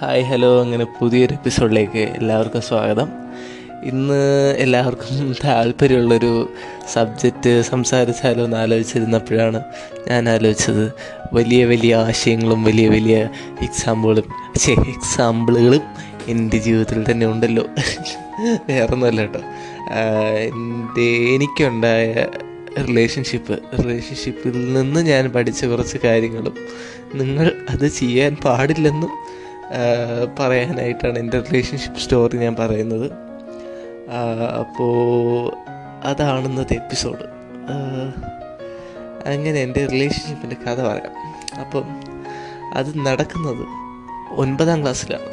Hi hello അങ്ങനെ പുതിയൊരു എപ്പിസോഡിലേക്ക് എല്ലാവർക്കും സ്വാഗതം. ഇന്ന് എല്ലാവർക്കും താല്പര്യമുള്ളൊരു സബ്ജക്റ്റ് സംസാരിച്ചാലോ എന്ന് ആലോചിച്ചിരുന്നപ്പോഴാണ് ഞാൻ ആലോചിച്ചത് വലിയ വലിയ ആശയങ്ങളും വലിയ വലിയ എക്സാമ്പിളും പക്ഷേ എക്സാമ്പിളുകളും എന്റെ ജീവിതത്തിൽ തന്നെ ഉണ്ടല്ലോ. വേറൊന്നുമല്ല കേട്ടോ. ആഹ് എന്റെ എനിക്കുണ്ടായ റിലേഷൻഷിപ്പ് റിലേഷൻഷിപ്പിൽ നിന്ന് ഞാൻ പഠിച്ച കുറച്ച് കാര്യങ്ങളും നിങ്ങൾ അത് ചെയ്യാൻ പാടില്ലെന്നും പറയാനായിട്ടാണ് എന്റെ റിലേഷൻഷിപ്പ് സ്റ്റോറി ഞാൻ പറയുന്നത്. അപ്പോൾ അതാണ് എപ്പിസോഡ് അങ്ങനെ എന്റെ റിലേഷൻഷിപ്പിന്റെ കഥ പറയാം. അപ്പം അത് നടക്കുന്നത് ഒൻപതാം ക്ലാസ്സിലാണ്.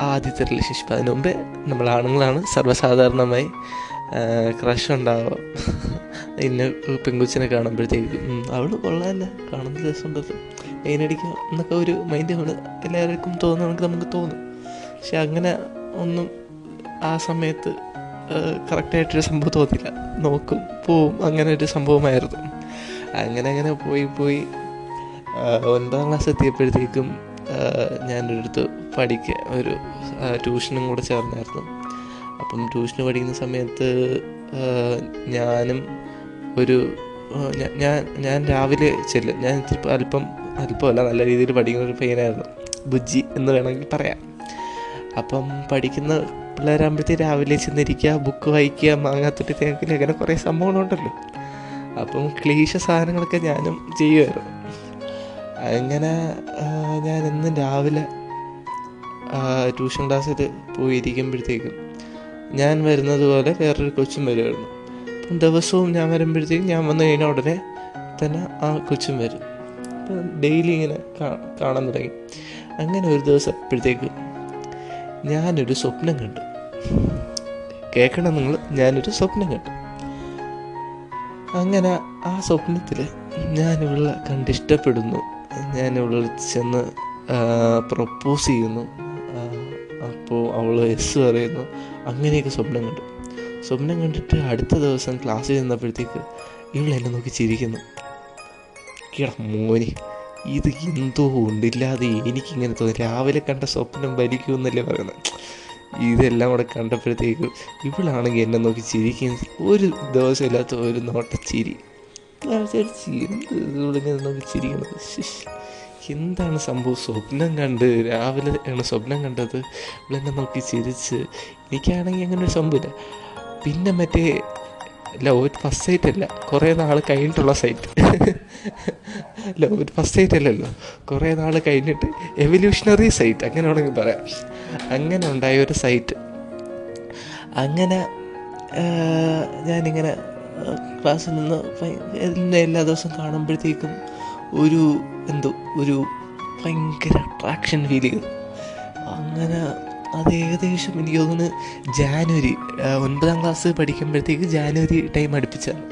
ആദ്യത്തെ റിലേഷൻഷിപ്പ് അതിനു മുമ്പേ നമ്മൾ ആണുങ്ങളാണ്. സർവസാധാരണമായി ക്രഷ് ഉണ്ടാവുക ഇന്ന പെങ്കുച്ചിനെ കാണുമ്പോഴത്തേക്കും. അവൾ കൊള്ളാമല്ല കാണുന്ന രസമുണ്ടല്ലോ മെയിനടിക്കുക എന്നൊക്കെ ഒരു മൈൻഡാണ് എല്ലാവർക്കും തോന്നുകയാണെങ്കിൽ നമുക്ക് തോന്നും. പക്ഷെ അങ്ങനെ ഒന്നും ആ സമയത്ത് കറക്റ്റായിട്ടൊരു സംഭവം തോന്നില്ല. നോക്കും പോവും അങ്ങനെ ഒരു സംഭവമായിരുന്നു. അങ്ങനെ അങ്ങനെ പോയി പോയി ഒൻപതാം ക്ലാസ് എത്തിയപ്പോഴത്തേക്കും ഞാനൊരു അടുത്ത് പഠിക്കുക ഒരു ട്യൂഷനും കൂടെ ചേർന്നായിരുന്നു. അപ്പം ട്യൂഷന് പഠിക്കുന്ന സമയത്ത് ഞാനും ഒരു ഞാൻ ഞാൻ രാവിലെ ചെല്ലും ഞാൻ അല്പം അല്പമല്ല നല്ല രീതിയിൽ പഠിക്കുന്ന ഒരു പയ്യനായിരുന്നു. ബുജ്ജി എന്ന് വേണമെങ്കിൽ പറയാം. അപ്പം പഠിക്കുന്ന പിള്ളേരാകുമ്പോഴത്തേക്ക് രാവിലെ ചെന്നിരിക്കുക ബുക്ക് വായിക്കുക മാങ്ങാത്തൊട്ടി തേക്കിൽ അങ്ങനെ കുറേ സംഭവങ്ങളുണ്ടല്ലോ. അപ്പം ക്ലീശ സാധനങ്ങളൊക്കെ ഞാനും ചെയ്യുമായിരുന്നു. അങ്ങനെ ഞാൻ ഇന്ന് രാവിലെ ട്യൂഷൻ ക്ലാസ്സിൽ പോയിരിക്കുമ്പോഴത്തേക്കും ഞാൻ വരുന്നത് പോലെ വേറൊരു കൊച്ചും വരുമായിരുന്നു ദിവസവും ഞാൻ വരുമ്പോഴത്തേക്കും ഞാൻ വന്നു കഴിഞ്ഞാൽ ഉടനെ തന്നെ ആ കൊച്ചും വരും. അപ്പം ഡെയിലി ഇങ്ങനെ കാണാൻ തുടങ്ങി. അങ്ങനെ ഒരു ദിവസം അപ്പോഴത്തേക്കും ഞാനൊരു സ്വപ്നം കണ്ടു. കേൾക്കണം നിങ്ങൾ ഞാനൊരു സ്വപ്നം കണ്ടു. അങ്ങനെ ആ സ്വപ്നത്തിൽ ഞാൻ കണ്ടിഷ്ടപ്പെടുന്നു ഞാൻ ചെന്ന് പ്രപ്പോസ് ചെയ്യുന്നു. അപ്പോൾ അവൾ എസ് പറയുന്നു. അങ്ങനെയൊക്കെ സ്വപ്നം കണ്ടു. സ്വപ്നം കണ്ടിട്ട് അടുത്ത ദിവസം ക്ലാസ്സിൽ ചെന്നപ്പോഴത്തേക്ക് ഇവൾ എന്നെ നോക്കി ചിരിക്കുന്നു. കിട മോനി ഇത് എന്തോ ഉണ്ടില്ലാതെ എനിക്കിങ്ങനെ തോന്നി. രാവിലെ കണ്ട സ്വപ്നം ഭരിക്കുമെന്നല്ലേ പറയുന്നത്. ഇതെല്ലാം കൂടെ കണ്ടപ്പോഴത്തേക്കും ഇവളാണെങ്കിൽ എന്നെ നോക്കി ചിരിക്കുന്ന. ഒരു ദിവസം ദിവസമില്ലാത്ത ഒരു നോട്ടച്ചിരി ചിരി. എന്ത് ഇവളിങ്ങനെ നോക്കി ചിരിക്കുന്നത്? എന്താണ് സംഭവം? സ്വപ്നം കണ്ട് രാവിലെ ആണ് സ്വപ്നം കണ്ടത്. ഇവളെന്നെ നോക്കി ചിരിച്ച് എനിക്കാണെങ്കിൽ അങ്ങനെ ഒരു സംഭവമില്ല. പിന്നെ മറ്റേ ലവ് ഒരു ഫസ്റ്റ് സൈറ്റ് അല്ല. കുറേ നാൾ കഴിഞ്ഞിട്ടുള്ള സൈറ്റ് ലവ് ഒരു ഫസ്റ്റ് സൈറ്റ് അല്ലല്ലോ. കുറേ നാൾ കഴിഞ്ഞിട്ട് എവല്യൂഷണറി സൈറ്റ് അങ്ങനെ വേണമെങ്കിൽ പറയാം. അങ്ങനെ ഉണ്ടായ ഒരു സൈറ്റ് അങ്ങനെ ഞാനിങ്ങനെ ക്ലാസ്സിൽ നിന്ന് എന്നെ എല്ലാ ദിവസവും കാണുമ്പോഴത്തേക്കും ഒരു എന്തോ ഒരു ഭയങ്കര അട്രാക്ഷൻ ഫീൽ ചെയ്തു. അങ്ങനെ അത് ഏകദേശം എനിക്ക് തോന്നുന്നു ജാനുവരി ഒൻപതാം ക്ലാസ് പഠിക്കുമ്പോഴത്തേക്ക് ജാനുവരി ടൈം അടുപ്പിച്ചാണ്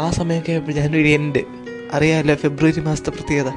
ആ സമയമൊക്കെ ആയപ്പോൾ ജാനുവരി എൻഡ് അറിയാമല്ലോ ഫെബ്രുവരി മാസത്തെ പ്രത്യേകത.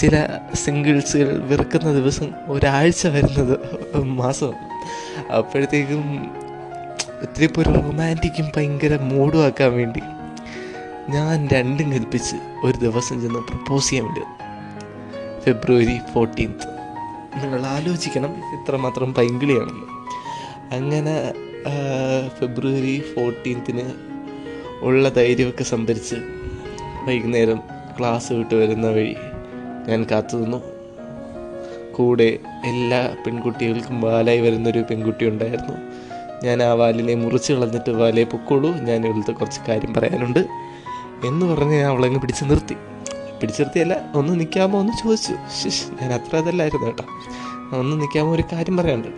ചില സിംഗിൾസുകൾ വിറക്കുന്ന ദിവസം ഒരാഴ്ച വരുന്നത് മാസം അപ്പോഴത്തേക്കും ഇത്തിരി ഇപ്പോൾ റൊമാന്റിക്കും ഭയങ്കര മൂഡും ആക്കാൻ വേണ്ടി ഞാൻ രണ്ടും കൽപ്പിച്ച് ഒരു ദിവസം ചെന്ന് പ്രപ്പോസ് ചെയ്യാൻ വേണ്ടി ഫെബ്രുവരി ഫോർട്ടീൻത്ത് നിങ്ങൾ ആലോചിക്കണം ഇത്രമാത്രം പൈങ്കിളിയാണെന്ന്. അങ്ങനെ ഫെബ്രുവരി ഫോർട്ടീൻത്തിന് ഉള്ള ധൈര്യമൊക്കെ സംഭരിച്ച് വൈകുന്നേരം ക്ലാസ് വിട്ട് വരുന്ന വഴി ഞാൻ കാത്തു നിന്നു. കൂടെ എല്ലാ പെൺകുട്ടികൾക്കും വാലായി വരുന്നൊരു പെൺകുട്ടി ഉണ്ടായിരുന്നു. ഞാൻ ആ വാലിനെ മുറിച്ച് കളഞ്ഞിട്ട് വാലയെ പൊക്കോളൂ ഞാൻ ഇവിടുത്തെ കുറച്ച് കാര്യം പറയാനുണ്ട് എന്ന് പറഞ്ഞ് ഞാൻ അവളങ്ങ് പിടിച്ച് നിർത്തി. പിടിച്ച് ഒന്ന് നിൽക്കാമോ ഒന്ന് ചോദിച്ചു. ഞാൻ അത്ര അതല്ലായിരുന്നു കേട്ടോ. ഒന്ന് നിൽക്കാമോ ഒരു കാര്യം പറയാണ്ട്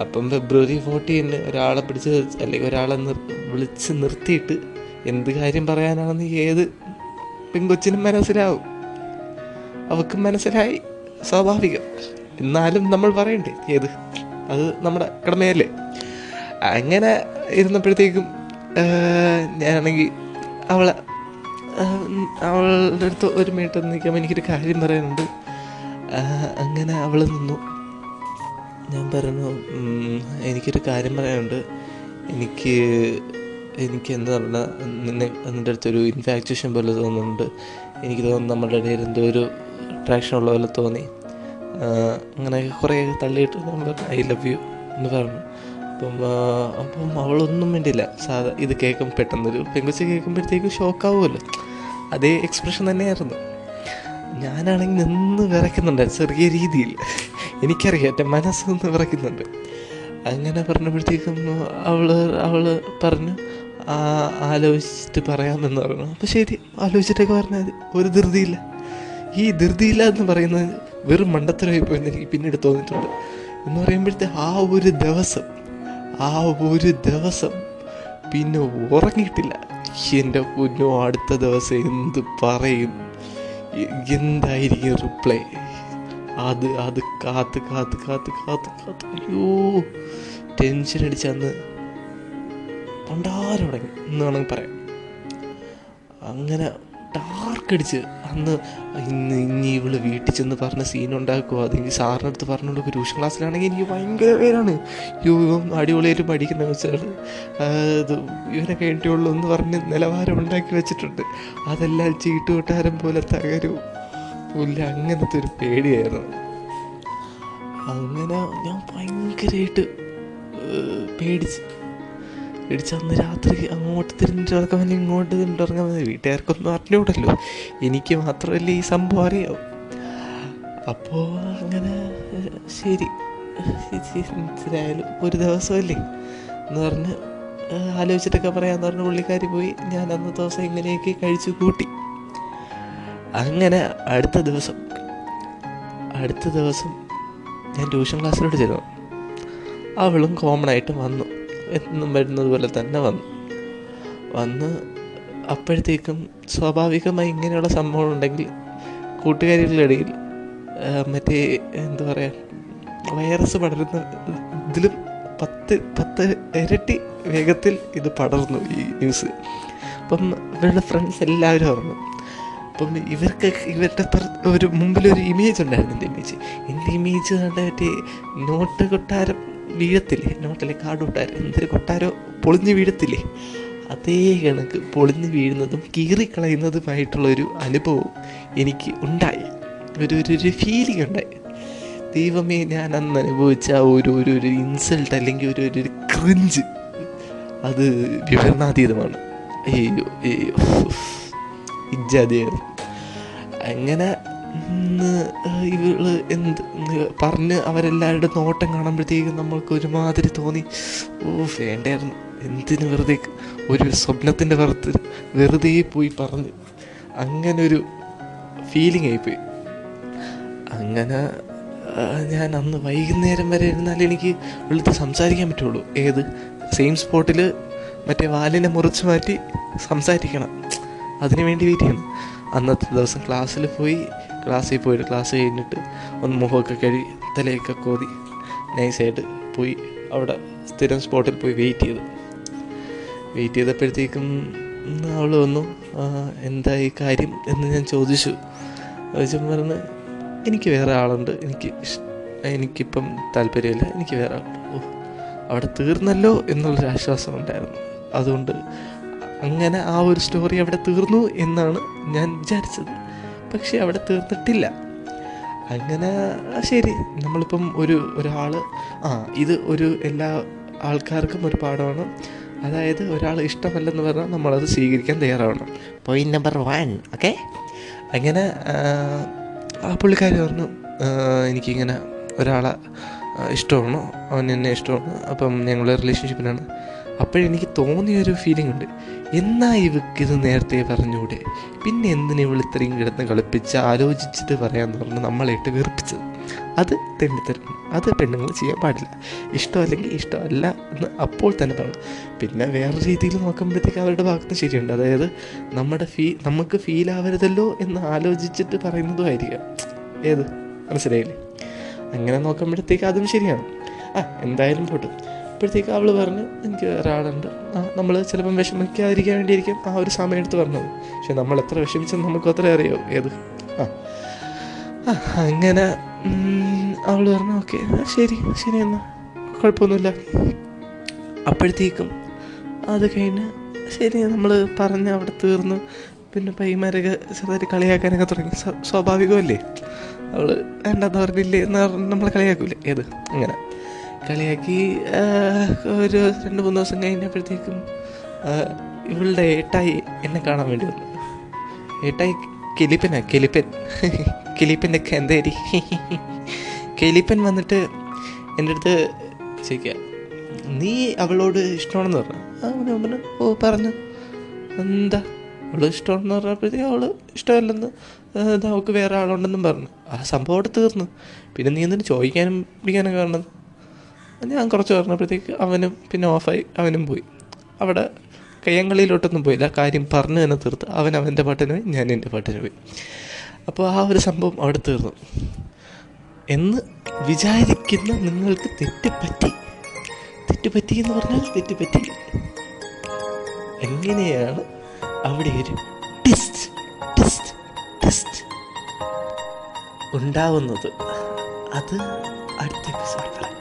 അപ്പം ഫെബ്രുവരി ഫോർട്ടീന് ഒരാളെ പിടിച്ച് അല്ലെങ്കിൽ ഒരാളെ നിർ വിളിച്ച് നിർത്തിയിട്ട് എന്ത് കാര്യം പറയാനാണെന്ന് ഏത് പെൺകൊച്ചിനും മനസ്സിലാവും. അവക്കും മനസ്സിലായി സ്വാഭാവികം. എന്നാലും നമ്മൾ പറയണ്ടേ ഏത്? അത് നമ്മുടെ കടമയല്ലേ? അങ്ങനെ ഇരുന്നപ്പോഴത്തേക്കും ഞാനാണെങ്കിൽ അവളെ അവളുടെ അടുത്ത് ഒരു മിനിറ്റ് നിൽക്കാൻ എനിക്കൊരു കാര്യം പറയാനുണ്ട്. അങ്ങനെ അവൾ നിന്നു. ഞാൻ പറഞ്ഞു എനിക്കൊരു കാര്യം പറയാനുണ്ട്. എനിക്ക് എനിക്ക് എന്താ പറഞ്ഞാൽ നിന്നെ നിന്റെ അടുത്തൊരു ഇൻഫാക്ച്വേഷൻ പോലെ തോന്നുന്നുണ്ട്. എനിക്ക് തോന്നുന്നു നമ്മുടെ ഇടയിൽ എന്തോ ഒരു അട്രാക്ഷൻ ഉള്ള പോലെ തോന്നി. അങ്ങനെ കുറേ തള്ളിയിട്ട് നമ്മൾ ഐ ലവ് യു എന്ന് പറഞ്ഞു. അപ്പം അപ്പം അവളൊന്നും വേണ്ടിയില്ല സാധാ ഇത് കേൾക്കും പെട്ടെന്നൊരു പെങ്കുച്ചി കേൾക്കുമ്പോഴത്തേക്കും ഷോക്കാവുമല്ലോ. അതേ എക്സ്പ്രഷൻ തന്നെയായിരുന്നു. ഞാനാണെങ്കിൽ നിന്ന് വിറയ്ക്കുന്നുണ്ട് ചെറിയ രീതിയിൽ. എനിക്കറിയാം എന്റെ മനസ്സൊന്ന് വിറയ്ക്കുന്നുണ്ട്. അങ്ങനെ പറഞ്ഞപ്പോഴത്തേക്കും അവൾ അവൾ പറഞ്ഞു ആലോചിച്ചിട്ട് പറയാമെന്ന് പറഞ്ഞു. അപ്പോൾ ശരി ആലോചിച്ചിട്ടൊക്കെ പറഞ്ഞാൽ ഒരു ധൃതിയില്ല. ഈ ധൃതിയില്ല എന്ന് പറയുന്നത് വെറും മണ്ടത്തരമായി പോയെന്ന് എനിക്ക് പിന്നീട് തോന്നിയിട്ടുണ്ട്. എന്ന് പറയുമ്പോഴത്തെ ആ ഒരു ദിവസം ആ ഒരു ദിവസം പിന്നെ ഉറങ്ങിയിട്ടില്ല. എന്റെ കുഞ്ഞു അടുത്ത ദിവസം എന്ത് പറയും? എന്തായിരിക്കും റിപ്ലൈ? അത് അത് കാത്ത് കാത്ത് കാത്ത് കാത്ത് കാത്ത്. അയ്യോ ടെൻഷൻ അടിച്ച് അന്ന് പണ്ടാരം തുടങ്ങി വേണമെങ്കിൽ പറയാം. അങ്ങനെ ഡാർക്ക് അടിച്ച്. അന്ന് ഇന്ന് ഇനി ഇവൾ വീട്ടിൽ ചെന്ന് പറഞ്ഞ സീൻ ഉണ്ടാക്കുമോ അതെങ്കിൽ സാറിന്റെ അടുത്ത് പറഞ്ഞുള്ള ട്യൂഷൻ ക്ലാസ്സിലാണെങ്കിൽ എനിക്ക് ഭയങ്കര പേരാണ്. യോ അടിപൊളിയായിട്ട് പഠിക്കുന്ന വെച്ചാൽ ഇത് ഇവനെ കഴിഞ്ഞിട്ടുള്ളൂ എന്ന് പറഞ്ഞ് നിലവാരം ഉണ്ടാക്കി വെച്ചിട്ടുണ്ട്. അതെല്ലാം ചീട്ടുകൊട്ടാരം പോലെ തകരും പുല്ല അങ്ങനത്തെ ഒരു പേടിയായിരുന്നു. അങ്ങനെ ഞാൻ ഭയങ്കരമായിട്ട് പേടിച്ച്. പേടിച്ച് അന്ന് രാത്രി അങ്ങോട്ട് തിരിഞ്ഞിറങ്ങാൻ വേണ്ടി ഇങ്ങോട്ട് തിരിഞ്ഞിറങ്ങാൻ മതി വീട്ടുകാർക്കൊന്നും അറിഞ്ഞൂടല്ലോ. എനിക്ക് മാത്രമല്ലേ ഈ സംഭവം അറിയാവൂ. അപ്പോൾ അങ്ങനെ ശരി. എന്തായാലും ഒരു ദിവസമല്ലേ? എന്ന് പറഞ്ഞ് ആലോചിച്ചിട്ടൊക്കെ പറയാമെന്ന് പറഞ്ഞ് പുള്ളിക്കാരി പോയി. ഞാൻ അന്ന് ദിവസം ഇങ്ങനെയൊക്കെ കഴിച്ചു കൂട്ടി. അങ്ങനെ അടുത്ത ദിവസം അടുത്ത ദിവസം ഞാൻ ട്യൂഷൻ ക്ലാസ്സിലോട്ട് ചെന്നു. അവളും കോമൺ ആയിട്ട് വന്നു. എന്നും വരുന്നത് പോലെ തന്നെ വന്നു. വന്ന് അപ്പോഴത്തേക്കും സ്വാഭാവികമായി ഇങ്ങനെയുള്ള സംഭവം ഉണ്ടെങ്കിൽ കൂട്ടുകാരികളുടെ ഇടയിൽ മറ്റേ എന്താ പറയുക വൈറസ് പടരുന്ന ഇതിലും പത്ത് പത്ത് ഇരട്ടി വേഗത്തിൽ ഇത് പടർന്നു ഈ ന്യൂസ്. അപ്പം ഇവരുടെ ഫ്രണ്ട്സ് എല്ലാവരും ഓർമ്മ അപ്പം ഇവർക്ക് ഇവരുടെ ഒരു മുമ്പിലൊരു ഇമേജ് ഉണ്ടായിരുന്നു എന്റെ ഇമേജ് എന്റെ ഇമേജ് കണ്ട മറ്റേ നോട്ട് കൊട്ടാരം വീഴത്തില്ലേ? നോട്ടിലെ കാടുണ്ടായിരുന്നു എന്തൊരു കൊട്ടാരോ? പൊളിഞ്ഞ് വീഴത്തില്ലേ? അതേ കണക്ക്. പൊളിഞ്ഞ് വീഴുന്നതും കീറിക്കളയുന്നതുമായിട്ടുള്ളൊരു അനുഭവം എനിക്ക് ഉണ്ടായി. ഒരു ഒരു ഫീലിംഗ് ഉണ്ടായി. ദൈവമേ ഞാൻ അന്ന് അനുഭവിച്ച ഒരു ഒരു ഒരു ഇൻസൾട്ട് അല്ലെങ്കിൽ ഒരു ഒരു ക്രിഞ്ച് അത് വിവരണാതീതമാണ്. അയ്യോ അയ്യോ. ഇജ്ജാതിയായിരുന്നു അങ്ങനെ ഇവൾ എന്ത് പറഞ്ഞ് അവരെല്ലാവരുടെ നോട്ടം കാണുമ്പോഴത്തേക്കും നമ്മൾക്ക് ഒരുമാതിരി തോന്നി. ഓ വേണ്ടായിരുന്നു. എന്തിനു വെറുതെ ഒരു സ്വപ്നത്തിന്റെ പുറത്ത് വെറുതെ പോയി പറഞ്ഞ്. അങ്ങനൊരു ഫീലിംഗ് ആയിപ്പോയി. അങ്ങനെ ഞാൻ അന്ന് വൈകുന്നേരം വരെ ഇരുന്നാൽ എനിക്ക് വിളിച്ച് സംസാരിക്കാൻ പറ്റുള്ളൂ. ഏത്? സെയിം സ്പോട്ടിൽ മറ്റേ വാലിനെ മുറിച്ച് മാറ്റി സംസാരിക്കണം. അതിനു വേണ്ടി വെയിറ്റ് ചെയ്യണം. അന്നത്തെ ദിവസം ക്ലാസ്സിൽ പോയി ക്ലാസ്സിൽ പോയിട്ട് ക്ലാസ് കഴിഞ്ഞിട്ട് ഒന്ന് മുഖമൊക്കെ കഴുകി തലയൊക്കെ കോതി നൈസായിട്ട് പോയി അവിടെ സ്ഥിരം സ്പോട്ടിൽ പോയി വെയിറ്റ് ചെയ്തു. വെയിറ്റ് ചെയ്തപ്പോഴത്തേക്കും അവൾ വന്നു. എന്താ ഈ കാര്യം? എന്ന് ഞാൻ ചോദിച്ചു. ചോദിച്ചപ്പോൾ പറഞ്ഞ് എനിക്ക് വേറെ ആളുണ്ട്. എനിക്ക് എനിക്കിപ്പം താല്പര്യമില്ല. എനിക്ക് വേറെ ആളുണ്ട് ഓ അവിടെ തീർന്നല്ലോ എന്നുള്ളൊരു ആശ്വാസം ഉണ്ടായിരുന്നു. അതുകൊണ്ട് അങ്ങനെ ആ ഒരു സ്റ്റോറി അവിടെ തീർന്നു എന്നാണ് ഞാൻ വിചാരിച്ചത്. പക്ഷേ അവിടെ തീർന്നിട്ടില്ല അങ്ങനെ ശരി നമ്മളിപ്പം ഒരു ഒരാൾ ആ ഇത് ഒരു എല്ലാ ആൾക്കാർക്കും ഒരു പാഠമാണ്. അതായത് ഒരാൾ ഇഷ്ടമല്ലെന്ന് പറഞ്ഞാൽ നമ്മളത് സ്വീകരിക്കാൻ തയ്യാറാവണം. പോയിന്റ് നമ്പർ വൺ ഓക്കെ അങ്ങനെ ആ പുള്ളിക്കാരി പറഞ്ഞു എനിക്കിങ്ങനെ ഒരാളെ ഇഷ്ടമാണ്. അവൻ എന്നെ ഇഷ്ടമാണ്. അപ്പം ഞങ്ങൾ റിലേഷൻഷിപ്പിലാണ് അപ്പോഴെനിക്ക് തോന്നിയൊരു ഫീലിംഗ് ഉണ്ട്. എന്നാ ഇവക്ക് ഇത് നേരത്തെ പറഞ്ഞൂടെ? പിന്നെ എന്തിനു ഇവൾ ഇത്രയും കിടന്ന് കളിപ്പിച്ച് ആലോചിച്ചിട്ട് പറയാമെന്ന് പറഞ്ഞ് നമ്മളായിട്ട് വീർപ്പിച്ചത് അത് തെണ്ടിത്തരം അത് പെണ്ണുങ്ങൾ ചെയ്യാൻ പാടില്ല. ഇഷ്ടമല്ലെങ്കിൽ ഇഷ്ടമല്ല എന്ന് അപ്പോൾ തന്നെ പറയണം. പിന്നെ വേറെ രീതിയിൽ നോക്കുമ്പോഴത്തേക്ക് അവരുടെ ഭാഗത്ത് ശരിയുണ്ട്. അതായത് നമ്മുടെ ഫീ നമുക്ക് ഫീൽ ആവരുതല്ലോ എന്ന് ആലോചിച്ചിട്ട് പറയുന്നതും ആയിരിക്കാം. ഏത്? മനസ്സിലായില്ലേ? അങ്ങനെ നോക്കുമ്പോഴത്തേക്ക് അതും ശരിയാണ്. ആ എന്തായാലും പോട്ടെ. അപ്പോഴത്തേക്ക് അവൾ പറഞ്ഞു എനിക്ക് ഒരാളുണ്ട്. നമ്മൾ ചിലപ്പം വിഷമിക്കാതിരിക്കാൻ വേണ്ടിയിരിക്കും ആ ഒരു സമയം എടുത്ത് പറഞ്ഞത്. പക്ഷെ നമ്മൾ എത്ര വിഷമിച്ചെന്ന് നമുക്ക് അത്ര അറിയോ ഏത്? ആ. ആ അങ്ങനെ അവൾ പറഞ്ഞു ഓക്കെ ശരി ശരി എന്നാ. കുഴപ്പമൊന്നുമില്ല. അപ്പോഴത്തേക്കും അത് കഴിഞ്ഞ് ശരി നമ്മൾ പറഞ്ഞ് അവിടെ തീർന്നു. പിന്നെ പൈമാരൊക്കെ ചെറുതായിട്ട് കളിയാക്കാനൊക്കെ തുടങ്ങി. സ്വാഭാവികമല്ലേ? അവൾ വേണ്ടെന്ന് പറഞ്ഞില്ലേ? എന്ന് പറഞ്ഞ് നമ്മളെ കളിയാക്കൂലേ? ഏത്? അങ്ങനെ. കളിയാക്കി ഒരു രണ്ട് മൂന്ന് ദിവസം കഴിഞ്ഞപ്പോഴത്തേക്കും ഇവളുടെ ഏട്ടായി എന്നെ കാണാൻ വേണ്ടി വന്നു. ഏട്ടായി കിലിപ്പനാ കിലിപ്പൻ കിലിപ്പന്റെ കന്തേരി. കിലിപ്പൻ വന്നിട്ട് എന്റെ അടുത്ത് ചോദിക്കുക നീ അവളോട് ഇഷ്ടമാണെന്ന് പറഞ്ഞു? പറഞ്ഞു ഓ പറഞ്ഞു. എന്താ? അവൾ ഇഷ്ടമാണെന്ന് പറഞ്ഞപ്പോഴത്തേക്കും അവൾ ഇഷ്ടമല്ലെന്ന് അവൾക്ക് വേറെ ആളുണ്ടെന്നും പറഞ്ഞു. ആ സംഭവം അവിടെ തീർന്നു. പിന്നെ നീ എന്തിനു ചോദിക്കാനും പിടിക്കാനും ഞാൻ കുറച്ച് പറഞ്ഞപ്പോഴത്തേക്ക് അവനും പിന്നെ ഓഫായി അവനും പോയി. അവിടെ കയ്യങ്കളിയിലോട്ടൊന്നും പോയില്ല. കാര്യം പറഞ്ഞു തന്നെ തീർത്ത്. അവൻ അവന്റെ പാട്ടിന് പോയി ഞാൻ എന്റെ പാട്ടിന് പോയി. അപ്പോൾ ആ ഒരു സംഭവം അവിടെ തീർന്നു. എന്ന് വിചാരിക്കുന്ന നിങ്ങൾക്ക് തെറ്റുപറ്റി. തെറ്റുപറ്റി എന്ന് പറഞ്ഞാൽ തെറ്റുപറ്റി. എങ്ങനെയാണ് അവിടെ ഒരു ടിസ്റ്റ് ടിസ്റ്റ് ടിസ്റ്റ് ഉണ്ടാവുന്നത്? അത് അടുത്ത എപ്പിസോഡ് പറയാം.